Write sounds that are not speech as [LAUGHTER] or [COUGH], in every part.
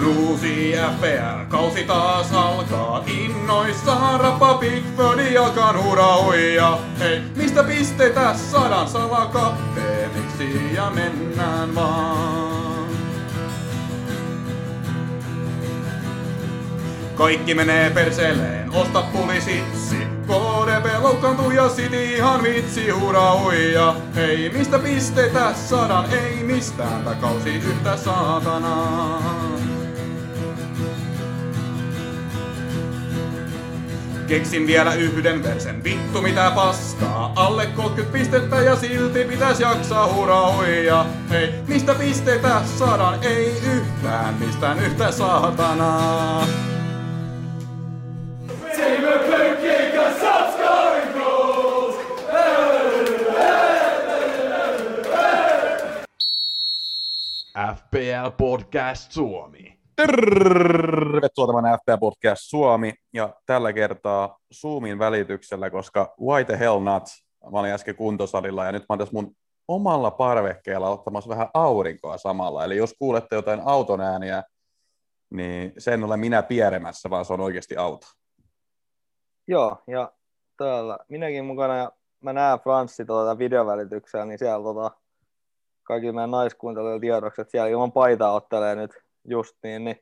Kun uusi FPL-kausi taas alkaa, innoissaan rappa Pickfordi alkaa hurauja. Hei, mistä pisteitä saadaan salakapteeniksi ja mennään vaan. Kaikki menee perseleen, osta pulisitsi. KDP loukkaantuu ja City ihan vitsi hurauja. Hei, mistä pisteitä saadaan? Ei mistään, tää kausi yhtä saatanaa. Keksin vielä yhden versen, vittu mitä paskaa. Alle 30 pistettä ja silti pitäis jaksaa hurauja. Hei, mistä pisteitä saadaan? Ei yhtään, mistään yhtä saatanaa. FPL Podcast Suomi. Tervetuloa tämän FPL Podcast Suomi ja tällä kertaa Zoomin välityksellä, koska why the hell not? Mä olin äsken kuntosalilla ja nyt mä oon tässä mun omalla parvekkeella ottamassa vähän aurinkoa samalla. Eli jos kuulette jotain auton ääniä, niin sen ole minä pieremässä, vaan se on oikeasti auto. Joo, ja täällä minäkin mukana ja mä näen Franssi tuota videovälityksellä, niin siellä tota, kaikki meidän naiskuuntelijoille tiedoksi, että siellä ilman paitaa ottelee nyt just niin, niin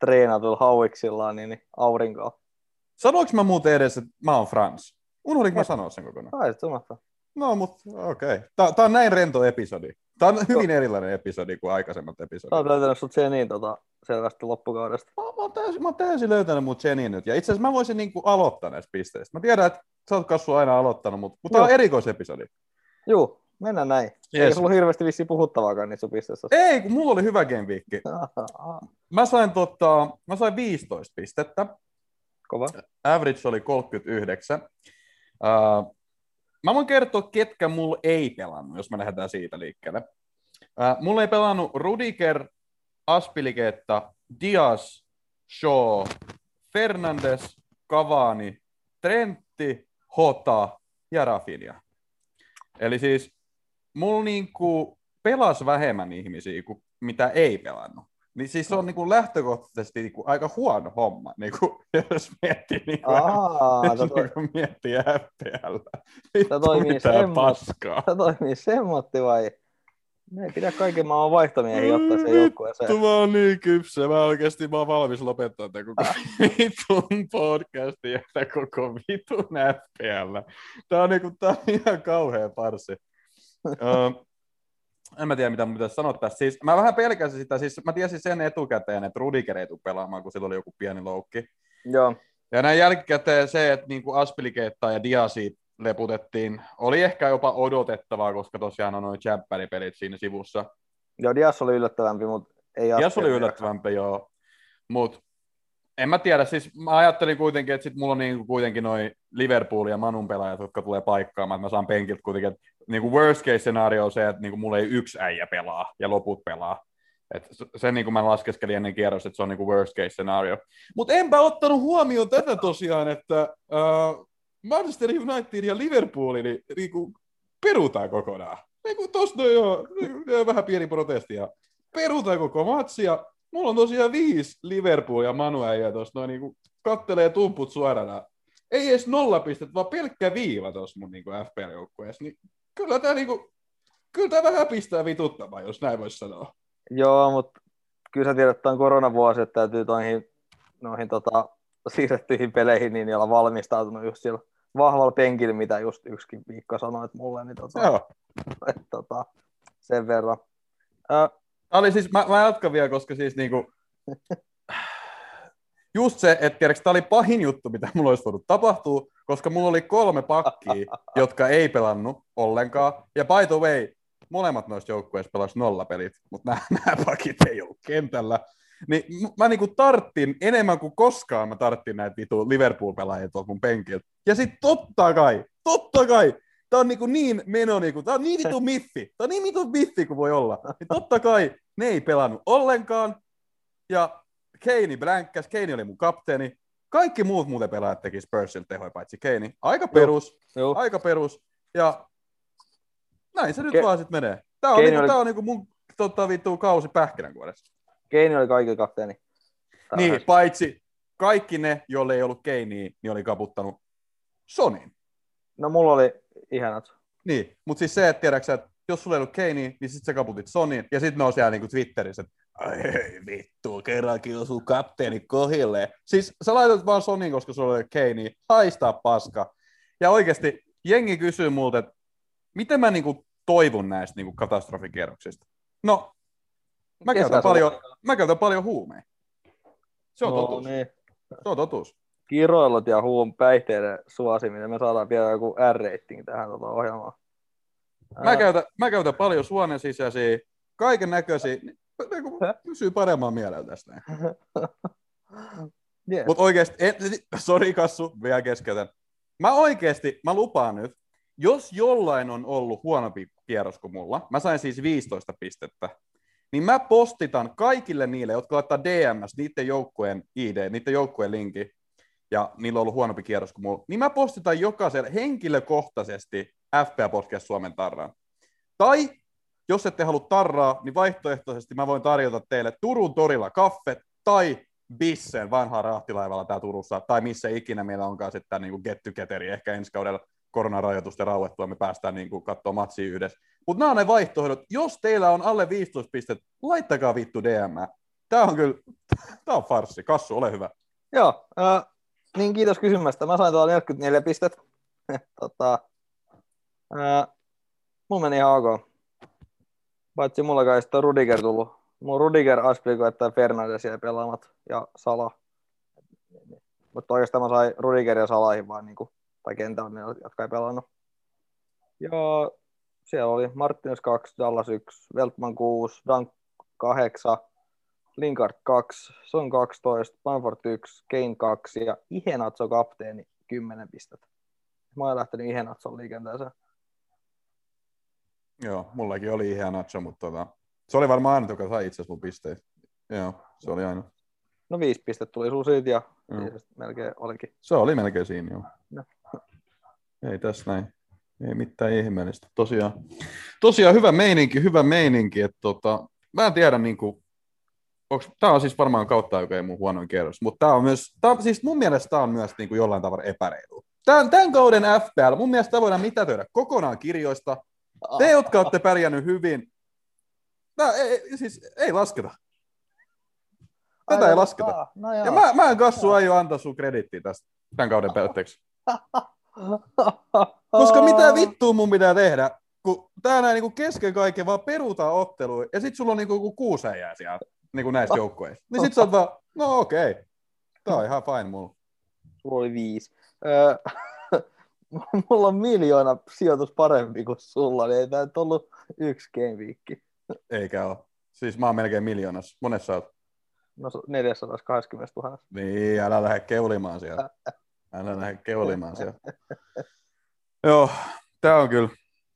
treenatulla hauiksillaan niin, niin aurinkoa. Sanoinko mä muuten edes, että mä oon Frans? Unohdinko mä sanoa sen kokonaan? Taisit unohtaa. No, mutta okei. Okay. Tää, tää on näin rento episodi. Tää on hyvin erilainen episodi kuin aikaisemmat episodit. Sä oot löytänyt sut Zenin tota, selvästi loppukaudesta. Mä, mä, oon täysin, mä oon täysin löytänyt mun Jenny nyt. Ja itse asiassa mä voisin niinku aloittaa näistä pisteistä. Mä tiedän, että sä oot kasvu aina aloittanut, mutta, mutta tää on Joo. erikoisepisodi. Juu, mennään näin. Yes. Ei sulla hirveästi vissiin puhuttavaakaan niissä pisteissä. Ei, kun mulla oli hyvä game week. [LAUGHS] Mä sain, tota, mä sain 15 pistettä. Kova. Average oli 39. Uh, mä voin kertoa, ketkä mulla ei pelannut, jos me lähdetään siitä liikkeelle. Uh, mulla ei pelannut Rudiger, Aspiliketta, Diaz, Shaw, Fernandes, Cavani, Trentti, Hota ja Rafinha. Eli siis mulla niinku pelas vähemmän ihmisiä kuin mitä ei pelannut. Niin siis se on niinku lähtökohtaisesti niinku aika huono homma, niinku, jos miettii, niinku, Aa, jos [LAUGHS] toi, niinku miettii FPL. Se toimii semmo- paskaa. se toimii semmotti vai? Ne ei pidä kaiken maailman vaihtomiehiä ottaa sen joukkueeseen. Vittu, mä oon niin kypsä. Mä oikeesti mä oon valmis lopettaa tämän koko [LAUGHS] vitun podcastin ja tämän koko vitun FPL. Tää on, niinku, tää on ihan kauhea parsi. Uh, en mä tiedä, mitä mun pitäisi sanoa tästä. Siis, mä vähän pelkäsin sitä. Siis, mä tiesin sen etukäteen, että Rudiger ei tule pelaamaan, kun sillä oli joku pieni loukki. Joo, Ja näin jälkikäteen se, että niin Aspilikeetta ja Diasi leputettiin, oli ehkä jopa odotettavaa, koska tosiaan on noin jäppäripelit siinä sivussa. joo Dias oli yllättävämpi, mutta ei Dias oli yllättävämpi, joo. Mutta en mä tiedä, siis mä ajattelin kuitenkin, että sit mulla on niinku kuitenkin noin Liverpool ja Manun pelaajat, jotka tulee paikkaamaan, että mä saan penkiltä kuitenkin, että niinku worst case scenario on se, että niinku mulla ei yksi äijä pelaa ja loput pelaa. Et se- sen niinku mä laskeskelin ennen kierrosta, että se on niinku worst case scenario. Mutta enpä ottanut huomioon tätä tosiaan, että uh, Manchester United ja Liverpool niin, niinku, perutaan kokonaan. Niinku tosta noin jo, jo vähän pieni protesti ja perutaan koko matsi ja mulla on tosiaan viisi Liverpool ja Manu äijä tossa noin niinku kattelee tumput suorana. Ei edes nolla pistettä, vaan pelkkä viiva tuossa mun niinku FPL-joukkueessa. Niin kyllä tää niinku, kyllä tää vähän pistää vituttamaan, jos näin voisi sanoa. Joo, mutta kyllä sä tiedät, että on koronavuosi, että täytyy noihin, noihin tota, siirrettyihin peleihin niin olla valmistautunut just sillä vahvalla penkillä, mitä just yksikin viikko sanoit mulle, niin tota, Joo. [LAUGHS] et, tota, sen verran. Ö, Tää oli siis, mä, mä jatkan vielä, koska siis niinku, just se, että tiedätkö, tämä oli pahin juttu, mitä mulla olisi voinut tapahtua, koska mulla oli kolme pakkia, jotka ei pelannut ollenkaan. Ja by the way, molemmat noista joukkueista pelasi nollapelit, mutta nämä, nämä pakit ei ollut kentällä. Niin mä niinku tarttin enemmän kuin koskaan mä tarttin näitä vitu Liverpool-pelaajia tuolta mun penkiltä. Ja sit totta kai, totta kai, tää on niinku niin meno, niinku, tää on niin vitu miffi, tää on niin vitu miffi kuin voi olla. [LAUGHS] Niin totta kai ne ei pelannut ollenkaan, ja Keini blänkkäs, Keini oli mun kapteeni. Kaikki muut muuten pelaajat teki Spursin tehoja, paitsi Keini. Aika perus, joo. aika perus. Ja näin se nyt Ke- vaan sitten menee. Tää on, Keini niinku, oli- tää on niinku mun tota, vittu kausi pähkinänkuoressa. Keini oli kaikilla kapteeni. Niin, paitsi kaikki ne, joille ei ollut Keiniä, niin oli kaputtanut Sonin. No mulla oli ihanat. Niin, mutta siis se, että tiedätkö, että jos sulla ei ollut Keiniä, niin sitten sä kaputit Sonin, ja sitten ne on siellä niinku Twitterissä, että hei vittu, kerrankin osuu kapteeni kohille. Siis sä laitat vaan Sonin, koska sulla ei ole Keiniä, haistaa paska. Ja oikeasti jengi kysyy multa, että miten mä niinku toivon näistä niinku katastrofikierroksista. No, mä käytän, paljon, mä käytän paljon huumeja. Se on no, totuus. Niin. Se on totuus. Kiroilut ja huun päihteiden suosiminen. Me saadaan vielä joku R-rating tähän tota ohjelmaan. Mä Ää, käytän, mä käytän paljon suonen sisäisiä, kaiken näköisiä, niin pysyy paremman mielellä tästä. [LAUGHS] yes. Mutta oikeasti, sori Kassu, vielä keskeytän. Mä oikeasti, mä lupaan nyt, jos jollain on ollut huonompi kierros kuin mulla, mä sain siis 15 pistettä, niin mä postitan kaikille niille, jotka laittaa DMS niiden joukkueen ID, niiden joukkueen linki, ja niillä on ollut huonompi kierros kuin mulla, niin mä postitan jokaiselle henkilökohtaisesti FPA Podcast Suomen tarran. Tai jos ette halua tarraa, niin vaihtoehtoisesti mä voin tarjota teille Turun torilla kaffet tai Bissen vanhaa rahtilaivalla täällä Turussa, tai missä ikinä meillä onkaan sitten tämä get togetheri, ehkä ensi kaudella koronarajoitusten rauettua me päästään niinku katsoa matsia yhdessä. Mutta nämä on ne vaihtoehdot. Jos teillä on alle 15 pistettä, laittakaa vittu DM. Tämä on kyllä, tämä on farssi. Kassu, ole hyvä. Joo, äh, niin kiitos kysymästä. Mä sain tuolla 44 pistettä. [LAUGHS] tota, äh, mulla meni ihan ok. Paitsi mulla kai sitten on Rudiger tullut. Mulla Rudiger, Aspilicueta ja Fernandes jäi pelaamat ja Sala. Mutta oikeastaan mä sain Rudiger ja Salahin vaan niinku, tai kentällä ne, jotka ei pelannut. Ja siellä oli Martins 2, Dallas 1, Veltman 6, Dank 8, Linkard 2, Son 12, Bamford 1, Kane 2 ja Ihenatso kapteeni 10 pistettä. Mä oon lähtenyt Ihenatson liikenteeseen. Joo, mullakin oli ihan Nacho, mutta tota, se oli varmaan ainut, joka sai itse asiassa mun pisteet. Joo, se oli aina. No viisi pistettä tuli sun siitä ja melkein olikin. Se oli melkein siinä, joo. No. Ei tässä näin. Ei mitään ihmeellistä. Tosiaan, tosiaan hyvä meininki, hyvä meininki. Että tota, mä en tiedä, niin kuin, onks, tää on siis varmaan kautta joka ei mun huonoin kierros, mutta tää on myös, tää, on- siis mun mielestä tää on myös niin kuin jollain tavalla epäreilu. Tämän, tämän kauden FPL, mun mielestä tää voidaan mitätöidä kokonaan kirjoista. Te, jotka olette pärjännyt hyvin, tää, ei, siis ei lasketa. Tätä Ai, ei lasketa. No joo. Ja mä, mä en kassu aio antaa sun kredittiä tästä tämän kauden päätteeksi. [LAUGHS] Koska mitä vittua mun pitää tehdä, kun tää näin niinku kesken kaiken vaan perutaan otteluja, ja sit sulla on niinku kuusi äijää siellä niinku näistä joukkueista. Niin sit sä oot vaan, no okei, okay. tää on ihan fine mulla. Sulla oli viisi. Öö, [LAUGHS] mulla on miljoona sijoitus parempi kuin sulla, niin ei tää nyt ollut yksi game week. Eikä oo. Siis mä oon melkein miljoonas. Monessa oot? No 420 000. Niin, älä lähde keulimaan siellä. Älä lähde keulimaan siellä. Joo, tää on kyllä.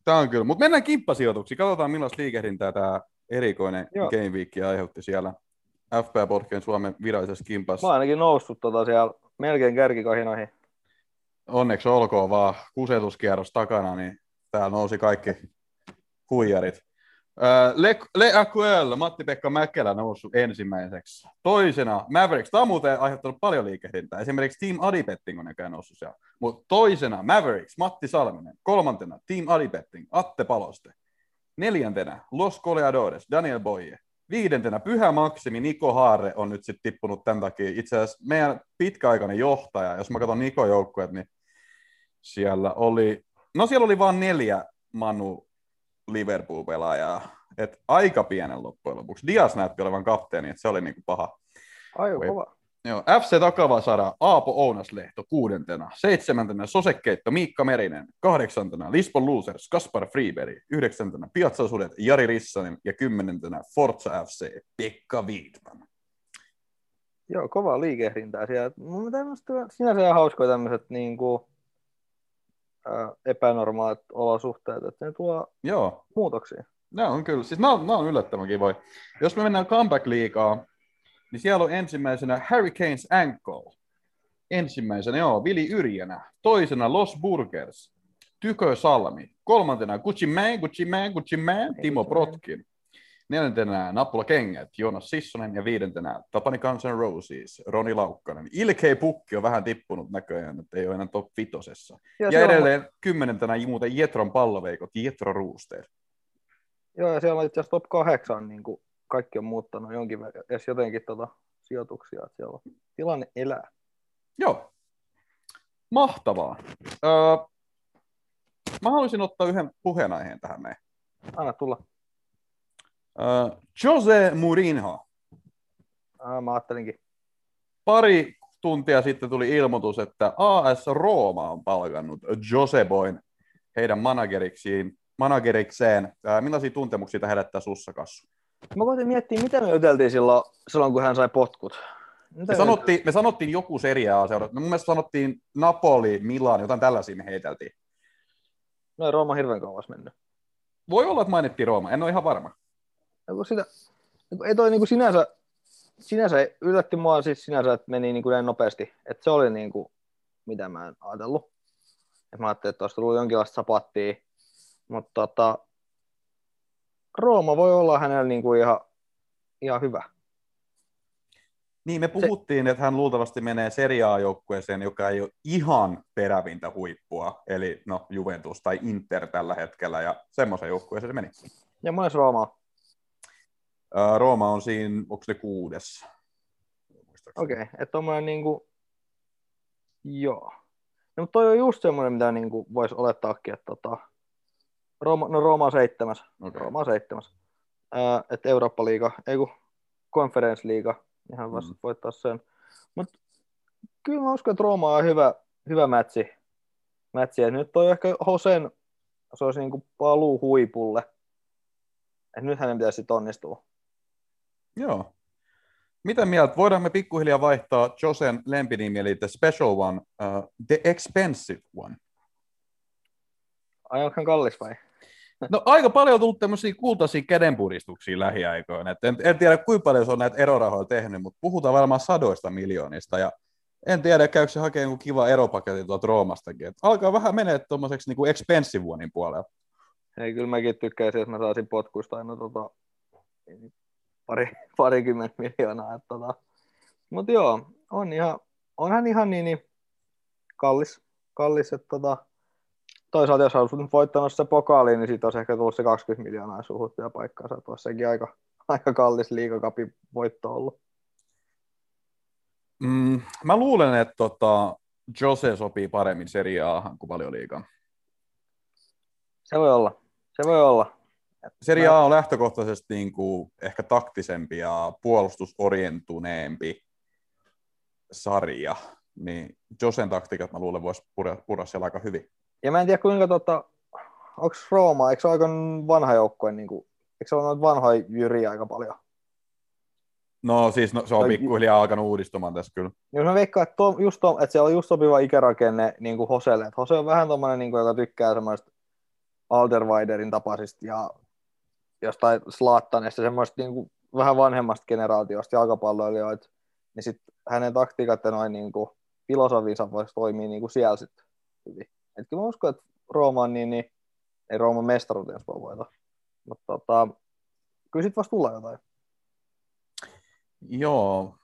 Tää on kyllä. Mutta mennään kimppasijoituksiin. Katsotaan millaista liikehdintää tämä erikoinen Joo. Game Week aiheutti siellä FPA Podcain Suomen virallisessa kimpassa. Mä oon ainakin noussut tota siellä melkein kärkikahinoihin. onneksi olkoon vaan kusetuskierros takana, niin täällä nousi kaikki huijarit. Le, Le Aquel, Matti-Pekka Mäkelä noussut ensimmäiseksi. Toisena Mavericks, tämä on muuten aiheuttanut paljon liikehdintää. Esimerkiksi Team Adipetting on näköjään noussut siellä. Mutta toisena Mavericks, Matti Salminen. Kolmantena Team Adipetting, Atte Paloste. Neljäntenä Los Coleadores, Daniel Boye. Viidentenä Pyhä Maksimi, Niko Haare on nyt sitten tippunut tämän takia. Itse asiassa meidän pitkäaikainen johtaja, jos mä katson Niko joukkueet, niin siellä oli, no siellä oli vain neljä Manu Liverpool-pelaajaa. Et aika pienen loppujen lopuksi. Dias näytti olevan kapteeni, että se oli niinku paha. Ai Voi. kova. Joo, FC Takavasara, Aapo Ounaslehto kuudentena, seitsemäntenä Sosekeitto Miikka Merinen, kahdeksantena Lisbon Losers Kaspar Freeberg, yhdeksäntenä Piazza Sudet Jari Rissanen ja kymmenentenä Forza FC Pekka Viitman. Joo, kovaa liikehdintää siellä. Mun tämmöistä sinänsä ihan hauskoja tämmöiset niin kuin, ää, epänormaalit olosuhteet, että ne tuo Joo, muutoksia. nämä on kyllä, siis nämä on, nämä on yllättävän kivoja. Jos me mennään comeback-liigaan, niin siellä on ensimmäisenä Hurricanes Ankle. Ensimmäisenä, joo, Vili Yrjänä. Toisena Los Burgers, Tykö Salmi. Kolmantena Gucci Man, Gucci Man, Gucci Man, Timo Protkin. Neljäntenä Nappula Kengät, Joonas Sissonen ja viidentenä Tapani Guns N' Roses, Roni Laukkanen. Ilkei Pukki on vähän tippunut näköjään, että ei ole enää top vitosessa. Ja, Ja, siellä on- edelleen kymmenentenä muuten Jetron palloveikot, Jetro Rooster. Joo, ja siellä on itse asiassa top 8, niin kuin kaikki on muuttanut jonkin verran, edes jotenkin tota, sijoituksia, että siellä on tilanne elää. Joo. Mahtavaa. Öö, mä haluaisin ottaa yhden puheenaiheen tähän näin. Anna tulla. Öö, Jose Mourinho. Ah, mä ajattelinkin. Pari tuntia sitten tuli ilmoitus, että AS Rooma on palkannut Jose Boyn heidän manageriksiin, managerikseen. Ää, millaisia tuntemuksia tämä herättää sussa, Kassu? Mä koitin miettiä, mitä me juteltiin silloin, silloin kun hän sai potkut. Mitä Me sanottiin, me sanottiin joku seriaa seura. Mun mielestä sanottiin Napoli, Milan, jotain tällaisia me heiteltiin. No ei Rooma hirveän kauas mennyt. Voi olla, että mainittiin Rooma, en ole ihan varma. Kun sitä, kuin ei toi niin kuin sinänsä, sinänsä yllätti mua siis sinänsä, että meni niin kuin näin nopeasti. Että se oli niin kuin, mitä mä en ajatellut. Et mä ajattelin, että olisi tullut jonkinlaista sapattia. Mutta tota, Rooma voi olla hänellä niin kuin ihan, ihan hyvä. Niin, me puhuttiin, että hän luultavasti menee seriaa joukkueeseen, joka ei ole ihan perävintä huippua, eli no Juventus tai Inter tällä hetkellä, ja semmoisen joukkueeseen se meni. Ja monessa Rooma on. Ää, Rooma on siinä, onko se kuudes? Okei, okay, että tommonen niinku, joo. No, mutta toi on just semmoinen, mitä niinku voisi olettaakin, että tota, Rooma, no Rooma on seitsemäs. Okei. Rooma on seitsemäs. Ää, että Eurooppa-liiga, ei kun Conference-liiga, ihan vasta Mm. voittaa sen. Mutta kyllä mä uskon, että Rooma on hyvä, hyvä mätsi. mätsi. Et nyt toi ehkä Hosen, se olisi niinku paluu huipulle. Et nyt hänen pitäisi onnistua. Joo. Mitä mieltä? Voidaan me pikkuhiljaa vaihtaa Josen lempinimi, eli The Special One, uh, The Expensive One. Ai onko kallis vai? No aika paljon on tullut tämmöisiä kultaisia kädenpuristuksia lähiaikoina. Et en, en tiedä, kuinka paljon se on näitä erorahoja tehnyt, mutta puhutaan varmaan sadoista miljoonista. Ja en tiedä, käykö se hakemaan joku kiva eropaketin tuolta Roomastakin. Et alkaa vähän menee tuommoiseksi niinku expensive puolella. Ei, kyllä mäkin tykkäisin, jos mä saisin potkuista aina tota, pari, parikymmentä miljoonaa. Että, tota. Mutta joo, on ihan, onhan ihan niin, niin kallis, kallis että tota, toisaalta jos olisit nyt voittanut se pokaaliin, niin siitä olisi ehkä tullut se 20 miljoonaa suhut ja paikkaansa, että olisi sekin aika, aika kallis liigakapin voitto ollut. Mm, mä luulen, että tota, Jose sopii paremmin Serie Ahan kuin valioliigaan. Se voi olla, se voi olla. Serie A on lähtökohtaisesti niin kuin ehkä taktisempi ja puolustusorientuneempi sarja, niin Josen taktiikat mä luulen voisi purra, purra siellä aika hyvin. Ja mä en tiedä kuinka, tota, onko Rooma, eikö se ole aika vanha joukkue, niin kuin, eikö se ole noita vanhoja jyriä aika paljon? No siis no, se on pikkuhiljaa alkanut uudistumaan tässä kyllä. Jos mä veikkaan, että, to, just to, että siellä on just sopiva ikärakenne niin kuin Hoselle. Että Hose on vähän tommonen, niin kuin, joka tykkää semmoista Alderweiderin tapaisista ja jostain Slattanesta, semmoista niin kuin, vähän vanhemmasta generaatiosta jalkapalloilijoita. Niin sit hänen taktiikat ja noin niin kuin, filosofinsa voisi toimia niin kuin siellä sitten hyvin. Et kyllä mä uskon, että Rooma on niin, niin ei Rooman mestaruuteen voi voita. Mutta tota, kyllä sit voisi tulla jotain. Joo,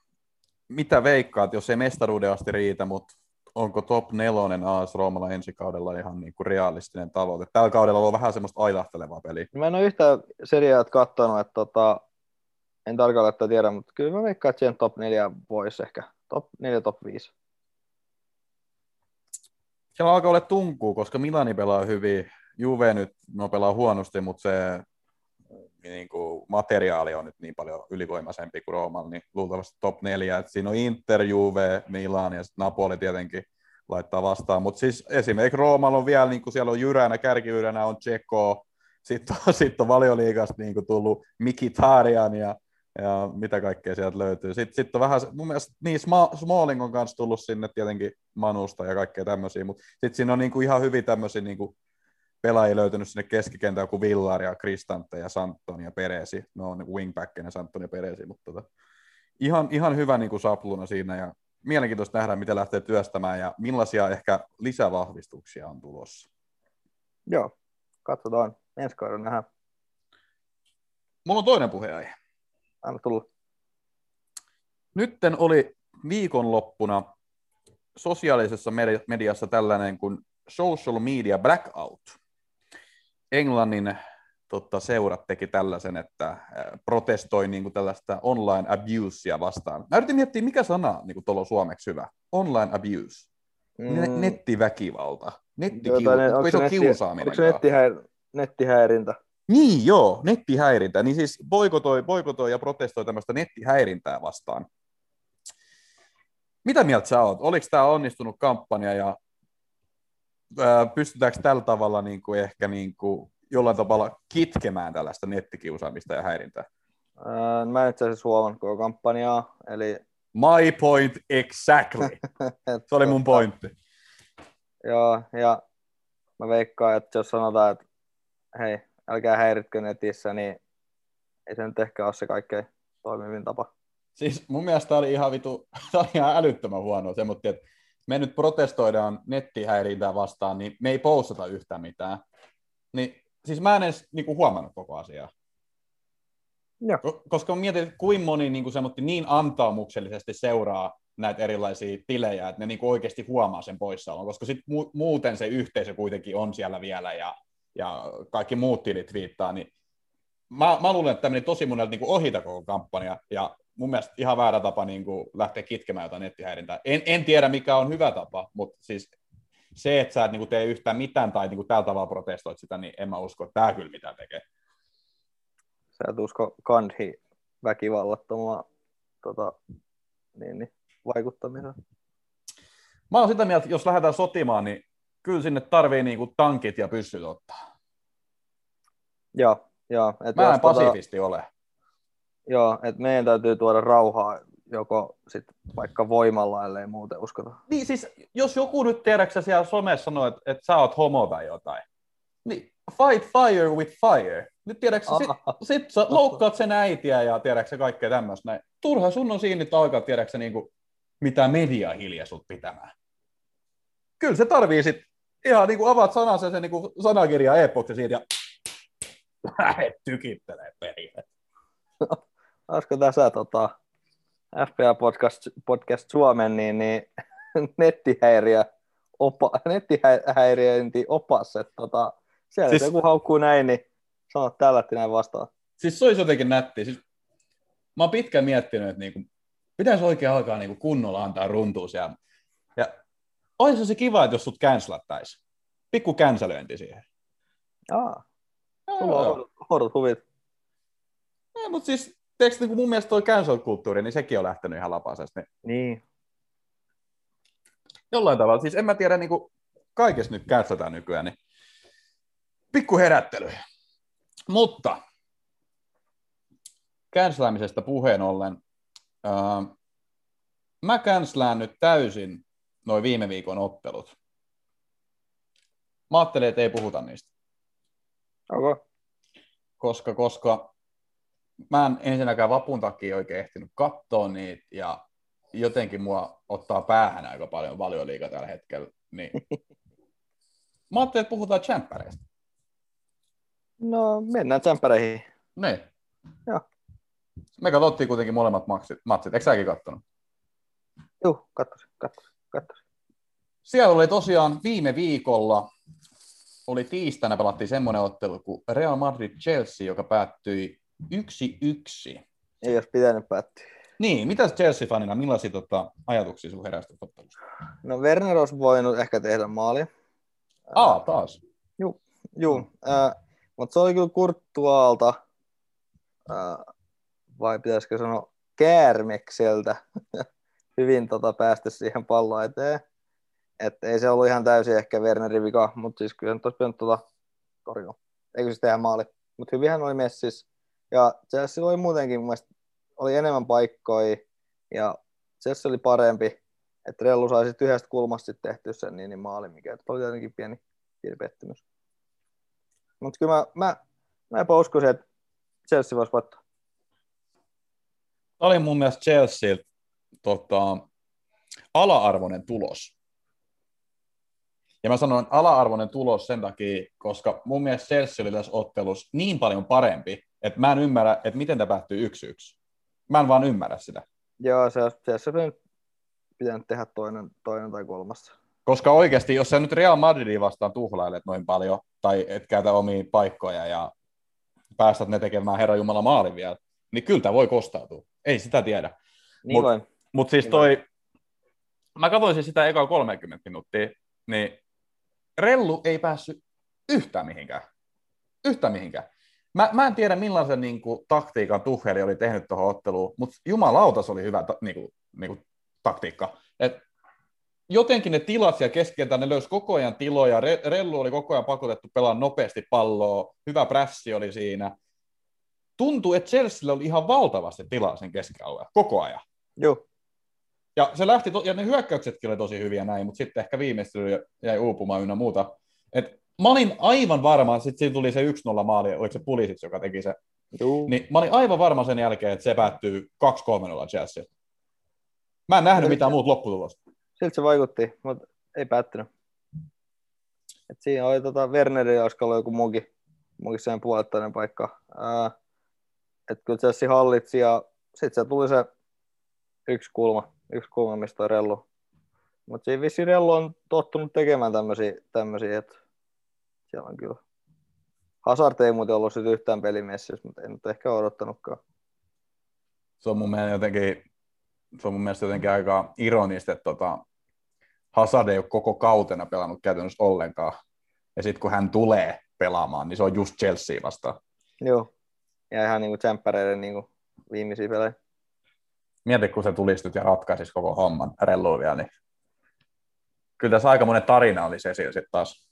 mitä veikkaat, jos ei mestaruuden asti riitä, mutta onko top nelonen AS Roomalla ensi kaudella ihan niin kuin realistinen tavoite? Tällä kaudella on vähän semmoista ailahtelevaa peliä. Mä en ole yhtään seriaa katsonut, että tota, en tarkalleen tiedä, mutta kyllä mä veikkaan, että siihen top 4 voisi ehkä. Top 4, top 5. Siellä alkaa olla tunkuu, koska Milani pelaa hyvin. Juve nyt no pelaa huonosti, mutta se niin kuin, materiaali on nyt niin paljon ylivoimaisempi kuin Roomalla, niin luultavasti top 4. Et siinä on Inter, Juve, Milan ja sitten Napoli tietenkin laittaa vastaan. Mutta siis esimerkiksi Roomalla on vielä, niin kuin siellä on jyränä, kärkijyränä on Tseko, sitten on, [LAUGHS] sit on valioliigasta niin kuin tullut Mikitarian ja, ja mitä kaikkea sieltä löytyy. Sitten sit on vähän, mun mielestä niin Sma- Smalling on kanssa tullut sinne tietenkin Manusta ja kaikkea tämmöisiä, mutta sitten siinä on niin kuin ihan hyvin tämmöisiä niin kuin pelaajia löytynyt sinne keskikentään kuin Villar ja Kristante ja Santton ja Peresi. No on wingbackina Santton ja Peresi, mutta tota, ihan, ihan hyvä niin kuin sapluna siinä ja mielenkiintoista nähdä, miten lähtee työstämään ja millaisia ehkä lisävahvistuksia on tulossa. Joo, katsotaan. Ensi kaudella nähdään. mulla on toinen puheenaihe. Anna tulla. Nytten oli viikonloppuna sosiaalisessa medi- mediassa tällainen kuin social media blackout. Englannin totta, seurat teki tällaisen, että äh, protestoi niin kuin tällaista online abusea vastaan. Mä yritin miettiä, mikä sana niin kuin tuolla on suomeksi hyvä. Online abuse. Mm. Nettiväkivalta. Nettikiu... Jotain, Onko se netti-? Onko se nettihäir... nettihäirintä? Niin, joo, nettihäirintä. Niin siis boikotoi, boikotoi ja protestoi tämmöistä nettihäirintää vastaan. Mitä mieltä sä oot? Oliko tämä onnistunut kampanja ja ää, pystytäänkö tällä tavalla niin kuin ehkä niin kuin jollain tavalla kitkemään tällaista nettikiusaamista ja häirintää? Öö, mä en itse asiassa huomannut koko kampanjaa, eli... My point exactly. Se oli mun [LAUGHS] pointti. Joo, ja mä veikkaan, että jos sanotaan, että hei, älkää häiritkö netissä, niin ei se nyt ehkä ole se kaikkein toimivin tapa. Siis mun mielestä tää oli ihan vitu, [LAUGHS] tää oli ihan älyttömän huonoa semmoinen, että me nyt protestoidaan nettihäirintää vastaan, niin me ei postata yhtään mitään. Niin, siis mä en edes niinku huomannut koko asiaa. Joo. Ko- Koska mä mietin, että kuinka moni niin, kuin niin antaumuksellisesti seuraa näitä erilaisia tilejä, että ne niin kuin oikeasti huomaa sen poissaolon, koska sit mu- muuten se yhteisö kuitenkin on siellä vielä ja, ja kaikki muut tilit viittaa, niin mä, mä luulen, että tämä meni tosi monelta niin ohita koko kampanja, ja mun mielestä ihan väärä tapa niin kuin lähteä kitkemään jotain nettihäirintää. En, en tiedä, mikä on hyvä tapa, mutta siis se, että sä et niin kuin tee yhtään mitään tai niin kuin tällä tavalla protestoit sitä, niin en mä usko, että tämä kyllä mitään tekee. Sä et usko kandhi väkivallattomaan tota, niin, niin, vaikuttamiseen. Mä oon sitä mieltä, että jos lähdetään sotimaan, niin kyllä sinne tarvii niinku tankit ja pyssyt ottaa. Joo, joo. Et Mä en tota, pasifisti ole. joo, että meidän täytyy tuoda rauhaa joko sit vaikka voimalla, ellei muuten uskota. Niin siis, jos joku nyt tiedäksä siellä somessa sanoo, että, että sä oot homo tai jotain, niin fight fire with fire. Nyt tiedäksä, sit, sit sä loukkaat sen äitiä ja tiedäksä kaikkea tämmöistä näin. Turha sun on siinä nyt alkaa tiedäksä niinku, mitä media hiljaa sut pitämään. Kyllä se tarvii sit ihan niinku avaat sanansa sen niinku sanakirja e-boksi siitä ja [LAUGHS] lähet tykittelee perille. [LAUGHS] Olisiko tässä tota, FPA Podcast, Podcast Suomen niin, niin [LAUGHS] nettihäiriö, opa, nettihäiriöinti opas, että tota, siellä Siis- siis... joku haukkuu näin, niin sanot tällä että näin vastaan. Siis se olisi jotenkin nätti. Siis, mä oon pitkään miettinyt, että niinku, pitäisi oikein alkaa niinku kunnolla antaa runtua siellä. Olisi se kiva, että jos sut cancellattaisi. Pikku cancelöinti siihen. Aa, Joo, sulla on huvit. Ei, mutta siis, tiedätkö, niin mun mielestä toi cancel-kulttuuri, niin sekin on lähtenyt ihan lapasesta. Niin Niin. jollain tavalla, siis en mä tiedä, niin kuin kaikessa nyt cancelataan nykyään, niin pikku herättely. Mutta cancelaamisesta puheen ollen, ää, mä cancelaan nyt täysin noin viime viikon ottelut. Mä ajattelin, että ei puhuta niistä, Okay. koska, koska mä en ensinnäkään vapun takia oikein ehtinyt katsoa niitä, ja jotenkin mua ottaa päähän aika paljon valioliiga tällä hetkellä, niin [LAUGHS] mä ajattelin, että puhutaan tsemppäreistä. No, mennään tsemppäreihin. Niin. Joo. Me katsottiin kuitenkin molemmat matsit. matsit. Eikö säkin kattonut? Juu, katsosin, katsosin, katsosin. Siellä oli tosiaan viime viikolla, oli tiistaina pelattiin semmoinen ottelu kuin Real Madrid-Chelsea, joka päättyi 1-1. Ei olisi pitänyt päättyä. Niin, mitä Chelsea-fanina, millaisia tota, ajatuksia sun heräsi ottelusta? No Werner olisi voinut ehkä tehdä maali. Aa, taas. Juu, äh, mutta se oli kyllä Kurttuaalta, äh, vai pitäisikö sanoa käärmekseltä, [LAUGHS] hyvin tota, päästä siihen pallon eteen. Et ei se ollut ihan täysin ehkä Wernerin vika, mutta siis kyllä nyt olisi pitänyt tota, torjua. Eikö siis tehdä maali. Mutta hyvinhän oli messis. Ja Chelsea oli muutenkin mun mielestä, oli enemmän paikkoja ja Chelsea oli parempi. Että Rellu sai sitten yhdestä kulmasta sit tehty sen niin, niin maali, mikä oli tietenkin pieni, pieni pettymys. Mutta kyllä mä, mä, mä jopa uskoisin, että Chelsea voisi voittaa. Oli mun mielestä Chelsea tota, ala-arvoinen tulos. Ja mä sanon ala-arvoinen tulos sen takia, koska mun mielestä Chelsea oli tässä ottelussa niin paljon parempi, että mä en ymmärrä, että miten tämä päättyy yksi yksi. Mä en vaan ymmärrä sitä. Joo, se, se, se nyt pitänyt tehdä toinen, toinen tai kolmas. Koska oikeasti, jos sä nyt Real Madridin vastaan tuhlailet noin paljon, tai et käytä omia paikkoja ja päästät ne tekemään Herra Jumala maalin vielä, niin kyllä tämä voi kostautua. Ei sitä tiedä. Niin Mut- voi. Mutta siis toi, mä katsoin siis sitä eka 30 minuuttia, niin Rellu ei päässyt yhtään mihinkään. Yhtään mihinkään. Mä, mä en tiedä millaisen niin kuin, taktiikan Tuheli oli tehnyt tuohon otteluun, mutta jumalauta se oli hyvä ta, niin kuin, niin kuin, taktiikka. Et jotenkin ne tilat siellä keskentään, ne löysi koko ajan tiloja, Re- Rellu oli koko ajan pakotettu pelaamaan nopeasti palloa, hyvä prässi oli siinä. Tuntuu, että Chelsealla oli ihan valtavasti tilaa sen keskialueen, koko ajan. Joo, Ja se lähti, to- ja ne hyökkäyksetkin oli tosi hyviä näin, mutta sitten ehkä viimeistely jäi uupumaan ynnä muuta. Et mä olin aivan varma, sitten siinä tuli se 1-0 maali, oliko se Pulisic, joka teki se, joo. niin mä olin aivan varma sen jälkeen, että se päättyy 2-3-0 Chelsea. Mä en nähnyt mitään muuta lopputulosta. Siltä se vaikutti, mutta ei päättynyt. Et siinä oli tota Werneri, olisiko ollut joku muukin, muukin sen puolettainen paikka. Ää, et kyllä Chelsea hallitsi ja sitten se tuli se yksi kulma, yksi toi rellu. Mutta siinä vissi rellu on tottunut tekemään tämmöisiä, että siellä on kyllä. Hazard ei muuten ollut sit yhtään pelimessissä, mutta en nyt ehkä odottanutkaan. Se on mun mielestä jotenkin, se on mun mielestä jotenkin aika ironista, että tota, Hazard ei ole koko kautena pelannut käytännössä ollenkaan. Ja sitten kun hän tulee pelaamaan, niin se on just Chelsea vastaan. Joo. Ja ihan niinku tsemppäreiden niinku viimeisiä pelejä. Mieti, kun se tulisi nyt ja ratkaisisi koko homman relluun vielä, niin kyllä tässä aika monen tarina olisi esillä sitten taas.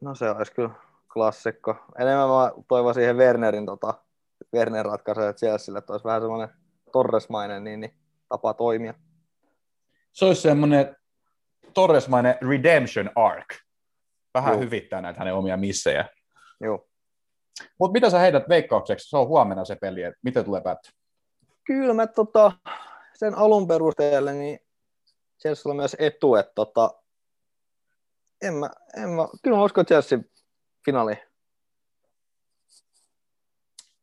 No se olisi kyllä klassikko. Enemmän mä toivon siihen Wernerin, tota, Werner ratkaisee että olisi vähän semmoinen Torresmainen niin, niin, tapa toimia. Se olisi semmoinen Torresmainen redemption arc. Vähän Joo. hyvittää näitä hänen omia missejä. Joo. Mutta mitä sä heität veikkaukseksi? Se on huomenna se peli, että miten tulee päättyä? Kyllä mä tota, sen alun perusteella, niin Chelsea on myös etu, että tota, en mä, en mä, kyllä mä uskon Chelsea finaali.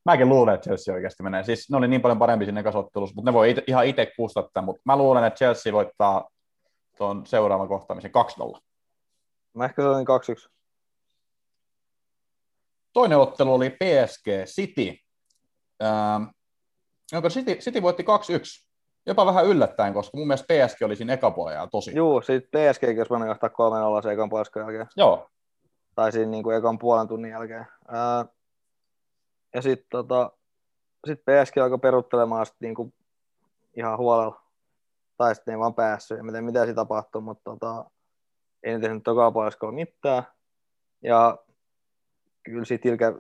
Mäkin luulen, että Chelsea oikeasti menee. Siis ne oli niin paljon parempi siinä ekasottelussa, mutta ne voi ite, ihan itse kustantaa. Mutta mä luulen, että Chelsea voittaa tuon seuraavan kohtaamisen 2-0. Mä ehkä sanoin 2-1. Toinen ottelu oli PSG City. Ähm, jonka City, City voitti 2-1. Jopa vähän yllättäen, koska mun mielestä PSG oli siinä ekapuolella tosi. Juu, sit PSG olisi voinut johtaa 3-0 sen ekan puoliskon jälkeen. Joo. tai siinä niin kuin ekan puolen tunnin jälkeen. Ää, ja sitten tota, sit PSG alkoi peruttelemaan sit niin kuin ihan huolella. Tai sitten ei vaan päässyt, en tiedä mitä siinä tapahtui, mutta tota, ei ne tehnyt tokaa puoliskolla mitään. Ja kyllä Cityllä kävi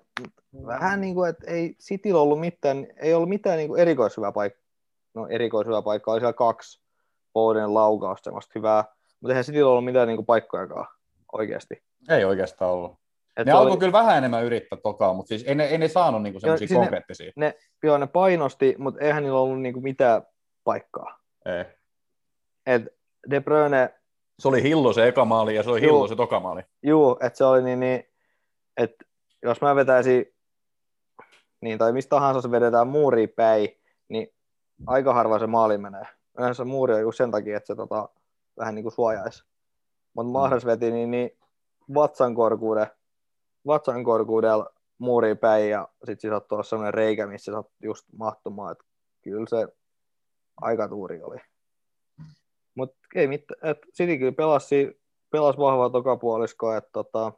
vähän niin kuin, että ei Cityllä ollut mitään, ei ollut mitään niin kuin erikoishyvää paikkaa. No erikoishyvää paikkaa, oli siellä kaksi Foden laukausta semmoista hyvää, mutta eihän Cityllä ollut mitään niin kuin paikkojakaan oikeasti. Ei oikeastaan ollut. Et Ne alkoi oli- kyllä vähän enemmän yrittää tokaa, mutta siis ei ne, ei ne saanut niinku semmoisia siis ne- konkreettisia. ne, joo, ne painosti, mutta eihän niillä ollut niinku mitään paikkaa. Ei. Et De Bruyne, Se oli hillo se eka maali ja se oli hillo se toka maali. juu, että se oli niin, niin että jos mä vetäisin, niin tai mistä tahansa se vedetään muuriin päin, niin aika harva se maali menee. Yleensä se muuri on just sen takia, että se tota, vähän niin kuin suojaisi. Mutta Mahrez veti niin, niin vatsan korkuuden, vatsan korkuudella muuriin päin ja sitten siinä sattui olla sellainen reikä, missä sattui just mahtumaan. Et kyllä se aika tuuri oli. Mutta ei mitään, että City kyllä pelasi, pelasi vahvaa tokapuoliskoa, että tota,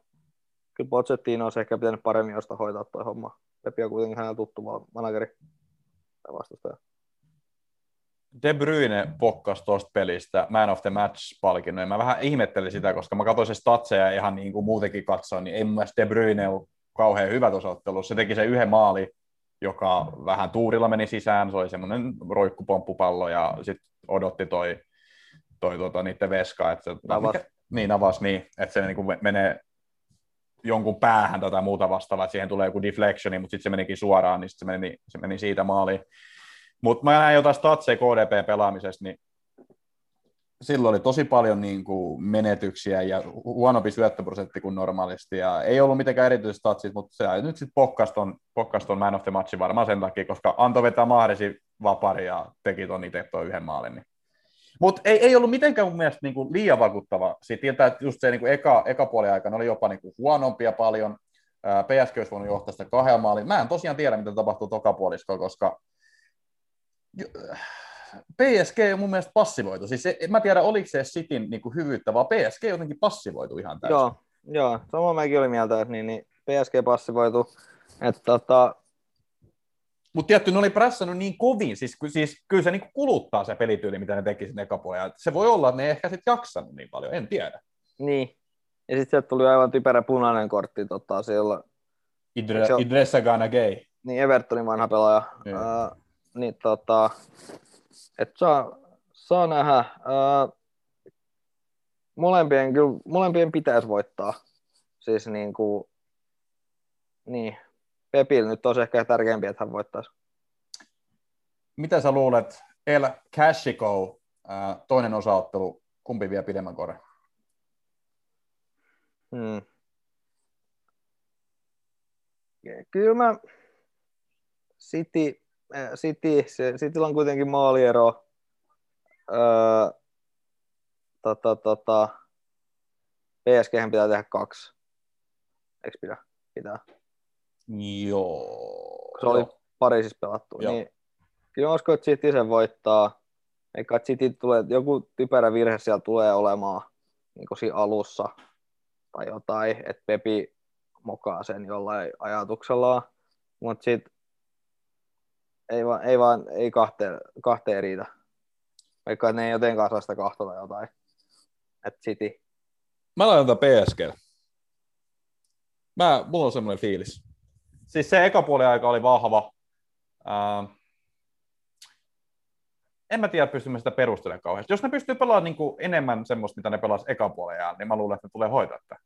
kyllä Pochettino olisi ehkä pitänyt paremmin josta hoitaa toi homma. Pepi on kuitenkin hänellä tuttu manageri tai vastustaja. De Bruyne pokkasi tuosta pelistä Man of the Match-palkinnon, ja mä vähän ihmettelin sitä, koska mä katsoin se statseja ihan niin kuin muutenkin katsoin, niin ei mun mielestä De Bruyne ole kauhean hyvä tuossa ottelussa. Se teki se yhden maali, joka vähän tuurilla meni sisään, se oli semmoinen roikkupomppupallo, ja sitten odotti toi, toi tota, niiden veska, että se, Navas. mikä- niin, navas, niin, että se niin kuin menee jonkun päähän tai muuta vastaavaa, että siihen tulee joku deflectioni, mutta sitten se menikin suoraan, niin se meni, se meni siitä maaliin. Mutta mä näin jotain statseja KDP-pelaamisesta, niin silloin oli tosi paljon niin kuin menetyksiä ja hu- huonompi syöttöprosentti kuin normaalisti. Ja ei ollut mitenkään erityiset statsit, mutta se nyt sitten pokkaston, pokkaston man of the match varmaan sen takia, koska antoi vetää mahdollisin vapari ja teki ton itse tuon yhden maalin. Niin. Mutta ei, ei, ollut mitenkään mun mielestä niinku liian vakuuttava. Siitä tietää, että just se niinku eka, eka puoli aikana oli jopa niinku huonompia paljon. PSG olisi voinut johtaa sitä kahden maalin. Mä en tosiaan tiedä, mitä tapahtuu tokapuoliskolla, koska PSG on mun mielestä passivoitu. Siis se, mä tiedä, oliko se Cityn niin kuin hyvyyttä, vaan PSG jotenkin passivoitu ihan täysin. Joo, joo, sama mäkin oli mieltä, että niin, niin PSG passivoitu. Että tota, Mutta tietty, ne oli prässännyt niin kovin, siis, siis kyllä se niin kuluttaa se pelityyli, mitä ne teki sinne ekapuolella. Se voi olla, että ne ei ehkä sitten jaksanut niin paljon, en tiedä. niin. Ja sitten sieltä tuli aivan typerä punainen kortti tota, siellä, Idre, Se on- Idrissa Gana Gay. niin Evertonin vanha pelaaja. Joo. Ää, niin tota, et saa, saa nähdä. Ää, molempien, kyllä, molempien pitäisi voittaa. Siis niin kuin, niin. Pepil nyt olisi ehkä tärkeämpi, että hän voittaisi. Mitä sä luulet, El Cashiko, ää, toinen osaottelu, kumpi vie pidemmän korren? Hmm. Kyllä mä City, äh, City, se, Cityllä on kuitenkin maaliero. Öö, tota, tota, PSG pitää tehdä kaksi. Eikö pidä? Pitää. Joo. Se oli Pariisissa pelattu. Joo. Niin, kyllä uskon, että City sen voittaa. Eikä City tulee, joku typerä virhe siellä tulee olemaan niin kuin siinä alussa tai jotain, että Pepi mokaa sen jollain ajatuksellaan, mutta sitten ei vaan, ei, vaan, ei kahteen, kahteen riitä. Vaikka ne ei jotenkaan saa sitä kahta tai jotain. että City. Mä laitan PSG. Mä, mulla on semmoinen fiilis. Siis se eka puoli aika oli vahva. Ää, en mä tiedä, pystymme sitä perustelemaan kauheasti. Jos ne pystyy pelaamaan niin kuin enemmän semmoista, mitä ne pelasivat eka puolella, niin mä luulen, että ne tulee hoitaa tätä.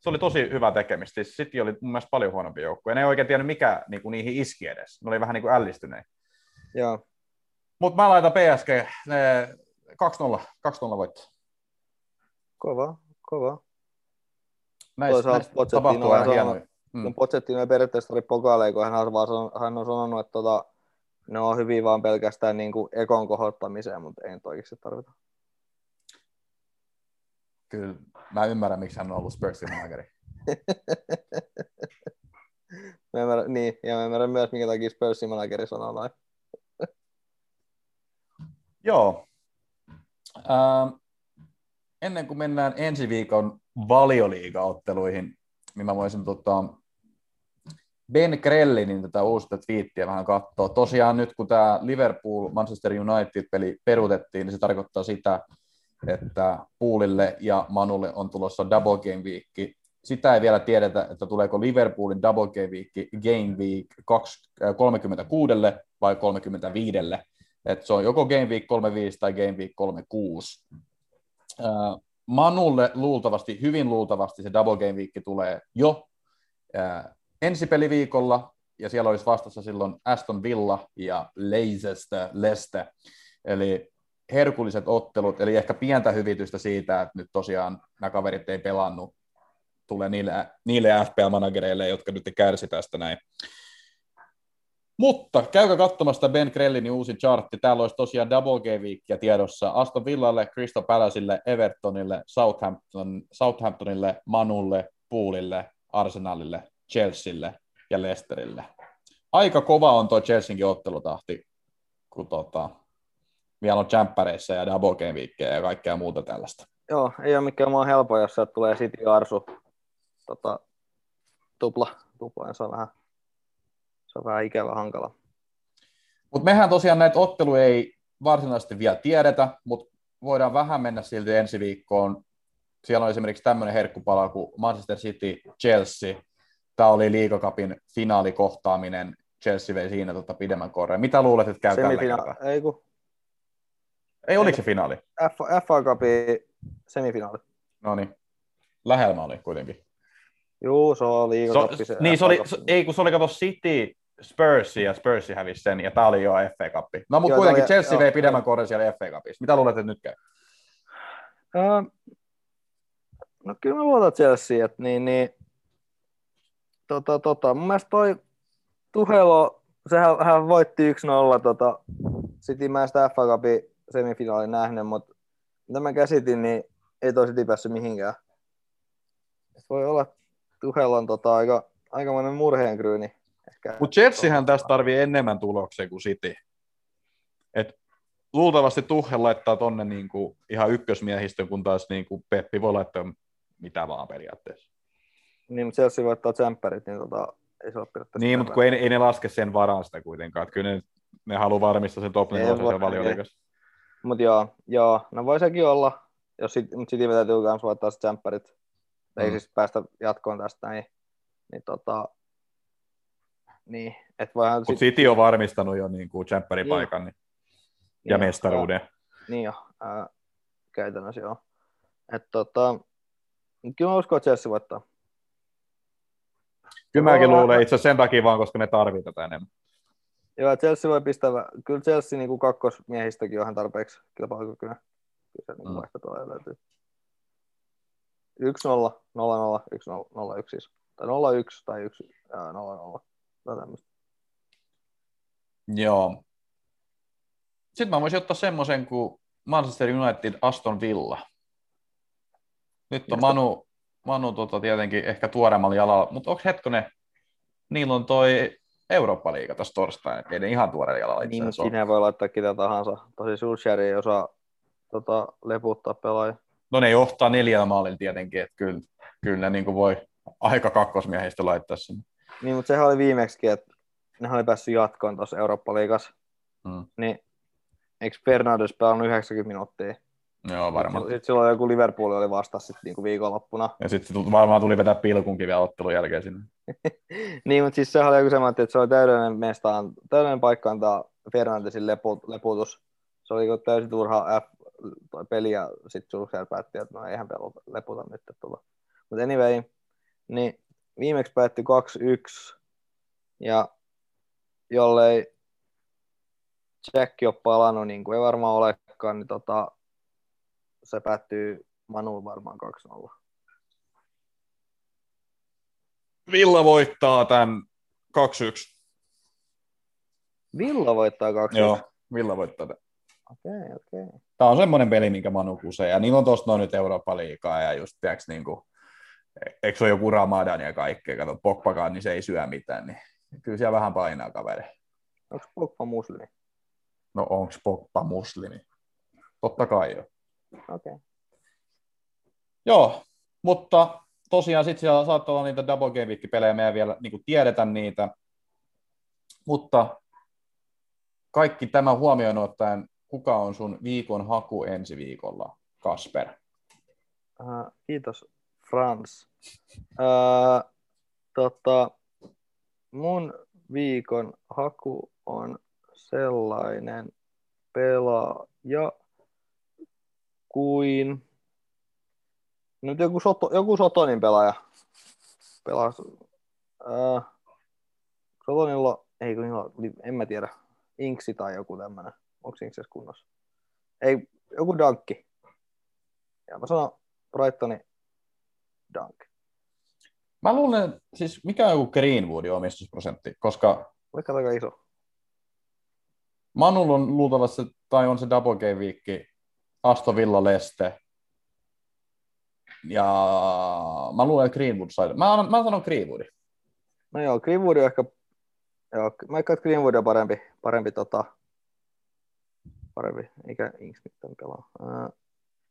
Se oli tosi hyvä tekemistä. Siis City oli mun mielestä paljon huonompi joukkue. Ne ei oikein tiennyt, mikä niin kuin niihin iski edes. Ne oli vähän niin kuin ällistyneet. Joo. Mutta mä laitan PSG ne 2-0. 2-0 voittaa. Kova, kova. Näissä, näissä tapahtuu aina hienoja. Mm. Kun Pochettino ei periaatteessa oli pokaaleja, kun hän, on vaan hän on sanonut, että tota, ne on hyviä vaan pelkästään niin kuin ekon kohottamiseen, mutta ei nyt oikeasti tarvita. Kyllä, mä ymmärrän, miksi hän on ollut Spursin manageri. [LAUGHS] Mä ymmärrän, niin, ja mä ymmärrän myös, minkä takia Spursin manageri sanoo noin. [LAUGHS] Joo. Ähm, ennen kuin mennään ensi viikon valioliigaotteluihin, niin mä voisin tota, Ben Krellinin tätä uusta twiittiä vähän katsoa. Tosiaan nyt kun tämä Liverpool-Manchester United-peli peruutettiin, niin se tarkoittaa sitä, että Poolille ja Manulle on tulossa double game week. Sitä ei vielä tiedetä, että tuleeko Liverpoolin double game week game week 2, äh, 36 vai 35. Et se on joko game week 35 tai game week 36. Äh, Manulle luultavasti, hyvin luultavasti se double game week tulee jo ensi peliviikolla, ja siellä olisi vastassa silloin Aston Villa ja Leicester, Leicester. Eli herkulliset ottelut, eli ehkä pientä hyvitystä siitä, että nyt tosiaan nämä kaverit ei pelannut, tulee niille, niille FPL-managereille, jotka nyt kärsi tästä näin. Mutta käykää katsomassa Ben Krellinin uusi chartti. Täällä olisi tosiaan Double G-viikkiä tiedossa Aston Villalle, Crystal Palaceille, Evertonille, Southampton, Southamptonille, Manulle, Poolille, Arsenalille, Chelsealle ja Leicesterille. Aika kova on tuo Chelseankin ottelutahti, kun tota, vielä on jämppäreissä ja double game viikkejä ja kaikkea muuta tällaista. Joo, ei ole mikään maa helppo, jos sieltä tulee City Arsu tota, tupla, tupla, ja se on vähän, se on vähän ikävä hankala. Mutta mehän tosiaan näitä otteluja ei varsinaisesti vielä tiedetä, mutta voidaan vähän mennä silti ensi viikkoon. Siellä on esimerkiksi tämmöinen herkkupala kuin Manchester City, Chelsea. Tämä oli liigakapin finaalikohtaaminen. Chelsea vei siinä tota pidemmän korren. Mitä luulet, että käy tällä Semifina- kertaa? ei kun Ei, oliko se finaali? F, FA Cupin semifinaali. No niin, lähellä oli kuitenkin. Juu, se on So, liigakappi. se niin, se oli, se, ei kun se oli kato City, Spurs ja Spurs hävisi sen, ja tämä oli jo FA Cup. No mutta kuitenkin oli- Chelsea joo, vei pidemmän korren siellä FA Cupissa. Mitä luulet, että nyt käy? Ää, no kyllä mä luotan Chelsea, että niin, niin tota, tota, mun mielestä toi Tuhelo, sehän hän voitti 1-0 tota, City, mä sitä FA Cupin semifinaalin nähnyt, mutta mitä mä käsitin, niin ei toi City päässyt mihinkään. Et voi olla, että Tuhel on tota, aika, aikamoinen murheenkryyni. Mutta Chelseahän tästä tarvii enemmän tuloksia kuin City. Et luultavasti Tuhel laittaa tonne niinku ihan ykkösmiehistön, kun taas niinku Peppi voi laittaa mitä vaan periaatteessa. Niin, mutta Chelsea voittaa tsemppärit, niin tota, ei se ole Niin, mutta kun ei, ei, ne laske sen varaan sitä kuitenkaan. Että kyllä ne, ne haluaa varmistaa sen top 4 Ei siellä. Mutta joo, joo, no voi sekin olla, jos sit, mut City täytyy myös voittaa se tsemppärit. Ei Mm. siis päästä jatkoon tästä, niin, niin tota, niin, et voihan Mutta sit, City on varmistanut jo niin kuin paikan niin, ja niin, mestaruuden. Niin jo, ää, käytännössä joo. Et tota, mut kyllä mä uskon, että Chelsea voittaa. Kyllä mäkin Joo. luulen itse sen takia vaan, koska ne tarvii tätä enemmän. Joo, Chelsea voi pistää, kyllä Chelsea niin kuin kakkosmiehistäkin on ihan tarpeeksi kilpailukykyinen. Kyllä se niin Mm. vaikka tuolla löytyy. 1-0, 0-0, 1-0, 0-1 siis. Tai 0-1 tai 1, 0-0. Tai tämmöistä. Joo. Sitten mä voisin ottaa semmoisen kuin Manchester United Aston Villa. Nyt on Manu, Manu tota, tietenkin ehkä tuoreemmalla jalalla, mutta onko hetkonen, niillä on toi Eurooppa-liiga tässä torstaina, että ei ne ihan tuoreella jalalla itse Niin, asiassa ole. siinä voi laittaa ketä tahansa. Tosi Solskjaer ei osaa tota, leputtaa pelaajia. No ne johtaa neljällä maalilla tietenkin, että kyllä, kyllä ne niin kuin voi aika kakkosmiehistä laittaa sinne. Niin, mutta sehän oli viimeksi, että ne oli päässyt jatkoon tuossa Eurooppa-liigassa. Mm. Niin, eikö Fernandes pelannut 90 minuuttia? Joo, varmaan. Sitten silloin joku Liverpool oli vastassa sitten niinku viikonloppuna. Ja sitten varmaan tuli vetää pilkunkin vielä ottelun jälkeen sinne. [LAUGHS] Niin, mutta siis sehän oli joku semmoinen, että se oli täydellinen, mestaan, täydellinen paikka antaa Fernandesin lepu, leputus. Se oli täysin turha F, toi peli ja sitten Solskjaer päätti, että no eihän peluta, leputa nyt. Tuota. Mutta anyway, niin viimeksi päätti 2-1 ja jollei Jack ole palannut, niin kuin ei varmaan olekaan, niin tota, se päättyy Manuun varmaan 2-0. Villa voittaa tämän 2-1. Villa voittaa 2-1. Joo, Villa voittaa tämän. Okei, okei. Tämä on semmoinen peli, minkä Manu kusee, ja niillä on tuossa noin nyt Eurooppa-liigaa, ja just, tiiäks, niin kuin, eikö se ole joku Ramadan ja kaikkea, kato, Pogbakaan, niin se ei syö mitään, niin kyllä siellä vähän painaa kaveri. Onko Pogba muslimi? No onks Pogba muslimi? Totta kai jo. Okei. Joo, mutta tosiaan sitten siellä saattaa olla niitä Double Game Week-pelejä, me ei vielä niin kuin tiedetä niitä, mutta kaikki tämä huomioon ottaen, kuka on sun viikon haku ensi viikolla, Kasper? Uh, kiitos, Frans. Uh, tota, mun viikon haku on sellainen pelaaja kuin nyt joku, Soto, joku Sotonin pelaaja. Pelas, uh, Sotonilla, ei kun niillä en mä tiedä, Inksi tai joku tämmönen. Onko Inksi edes kunnossa? Ei, joku Dankki. Ja mä sanon Brightoni Dunk. Mä luulen, siis mikä on joku Greenwoodin omistusprosentti, koska Vaikka aika iso. Manulla on luultavasti, tai on se Double Game Week, Aston Villa Leste, ja mä luulen, että Greenwood sai. Mä, mä sanon Greenwoodin. No joo, Greenwood on ehkä, joo, mä veikkaan, että Greenwood on parempi, parempi tota, parempi, eikä Inks mitään pelaa. Uh,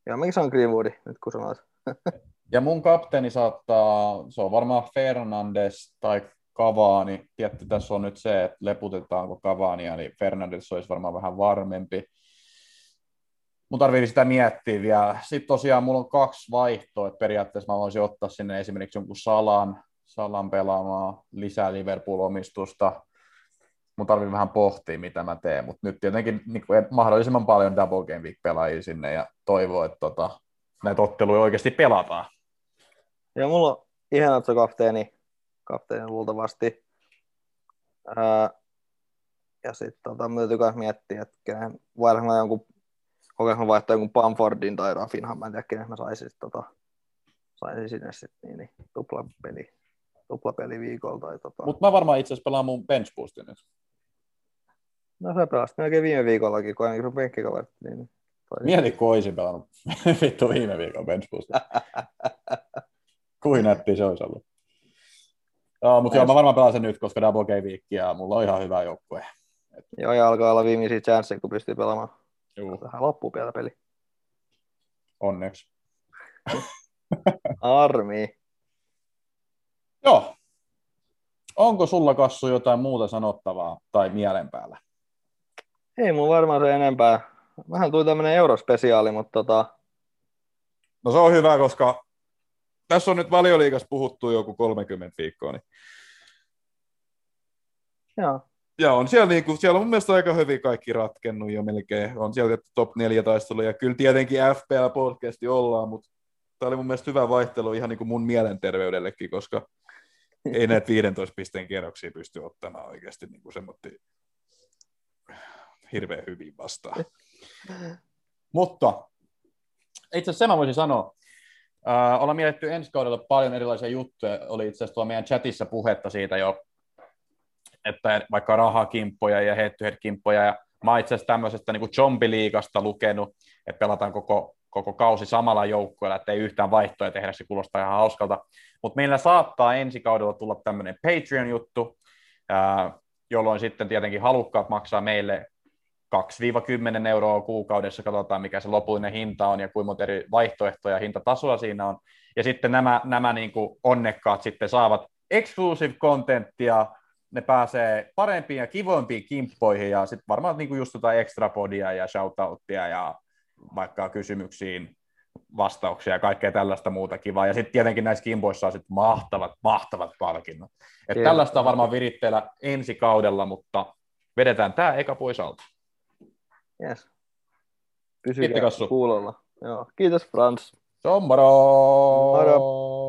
joo, mäkin sanon Greenwoodi, nyt kun sanoit. Ja mun kapteeni saattaa, se on varmaan Fernandes tai Cavani. Tietty tässä on nyt se, että leputetaanko Cavania, niin Fernandes olisi varmaan vähän varmempi. Mun tarvii sitä miettiä vielä. Sitten tosiaan mulla on kaksi vaihtoa, että periaatteessa mä voisin ottaa sinne esimerkiksi jonkun Salan, Salan pelaamaan lisää Liverpool-omistusta. Mun tarvii vähän pohtia, mitä mä teen, mutta nyt tietenkin niin kuin, mahdollisimman paljon Double Game Week pelaajia sinne ja toivoo, että tota, näitä otteluja oikeasti pelataan. Ja mulla on ihan se kapteeni, kapteeni luultavasti. Ja sitten tota, täytyy myös miettiä, että kenen varmaan jonkun Onko mä vaihtaa jonkun Bamfordin tai Rafinhan, mä en tiedä, kenen mä saisin, tota, saisin sinne sitten niin, niin, tuplapeli, tuplapeli viikolla. Tai, tota. Mutta mä varmaan itse asiassa pelaan mun bench boostin nyt. No sä pelasit melkein viime viikollakin, kun ainakin sun penkkikaverit. Niin, niin toi- Mieti, kun olisin pelannut [LAUGHS] vittu viime viikon bench boostin. [LAUGHS] Kuin nätti se olisi ollut. Joo, mutta joo, mä varmaan pelaan sen nyt, koska double game ja mulla on ihan hyvä joukkue. Joo, ja alkaa olla viimeisiä chanceja, kun pystyy pelaamaan. Juu, Tähän loppuu vielä peli. onneksi. [LAUGHS] Armi. Joo. Onko sulla Kassu jotain muuta sanottavaa tai mielen päällä? Ei mun varmaan se enempää. Vähän tuli tämmönen eurospesiaali, mutta tota, No se on hyvä, koska tässä on nyt valioliigassa puhuttu joku 30 viikkoa, niin joo. Ja on siellä, niin kuin, siellä on mun mielestä aika hyvin kaikki ratkennut jo melkein. On siellä top 4 taistelu ja kyllä tietenkin FPL-podcasti ollaan, mutta tämä oli mun mielestä hyvä vaihtelu ihan niin kuin mun mielenterveydellekin, koska ei näitä 15 pisteen kierroksia pysty ottamaan oikeasti niin kuin semmoinen hirveän hyvin vastaan. Mutta itse asiassa mä voisin sanoa. Uh, ollaan mietitty ensi kaudella paljon erilaisia juttuja. Oli itse asiassa tuolla meidän chatissa puhetta siitä jo, että vaikka rahakimppoja ja head-to-head-kimppoja. Ja mä itse asiassa tämmöisestä niin zombie-liigasta lukenut, että pelataan koko, koko kausi samalla joukkueella, että ei yhtään vaihtoja tehdä, se kuulostaa ihan hauskalta. Mutta meillä saattaa ensi kaudella tulla tämmöinen Patreon-juttu, jolloin sitten tietenkin halukkaat maksaa meille 2-10 euroa kuukaudessa, katsotaan mikä se lopullinen hinta on ja kuinka monta eri vaihtoehtoja ja hintatasoa siinä on. Ja sitten nämä, nämä niin kuin onnekkaat sitten saavat exclusive contenttia, ne pääsee parempiin ja kivoimpiin kimppoihin ja sitten varmaan niin kuin just jotain extra podia ja shoutouttia ja vaikka kysymyksiin vastauksia ja kaikkea tällaista muuta kivaa. Ja sitten tietenkin näissä kimpoissa on sitten mahtavat, mahtavat palkinnot. Et Kyllä. tällaista on varmaan viritteellä ensi kaudella, mutta vedetään tämä eka pois alta. Yes. Pysykää kuulolla. Joo. Kiitos Frans. Se on moro! Moro!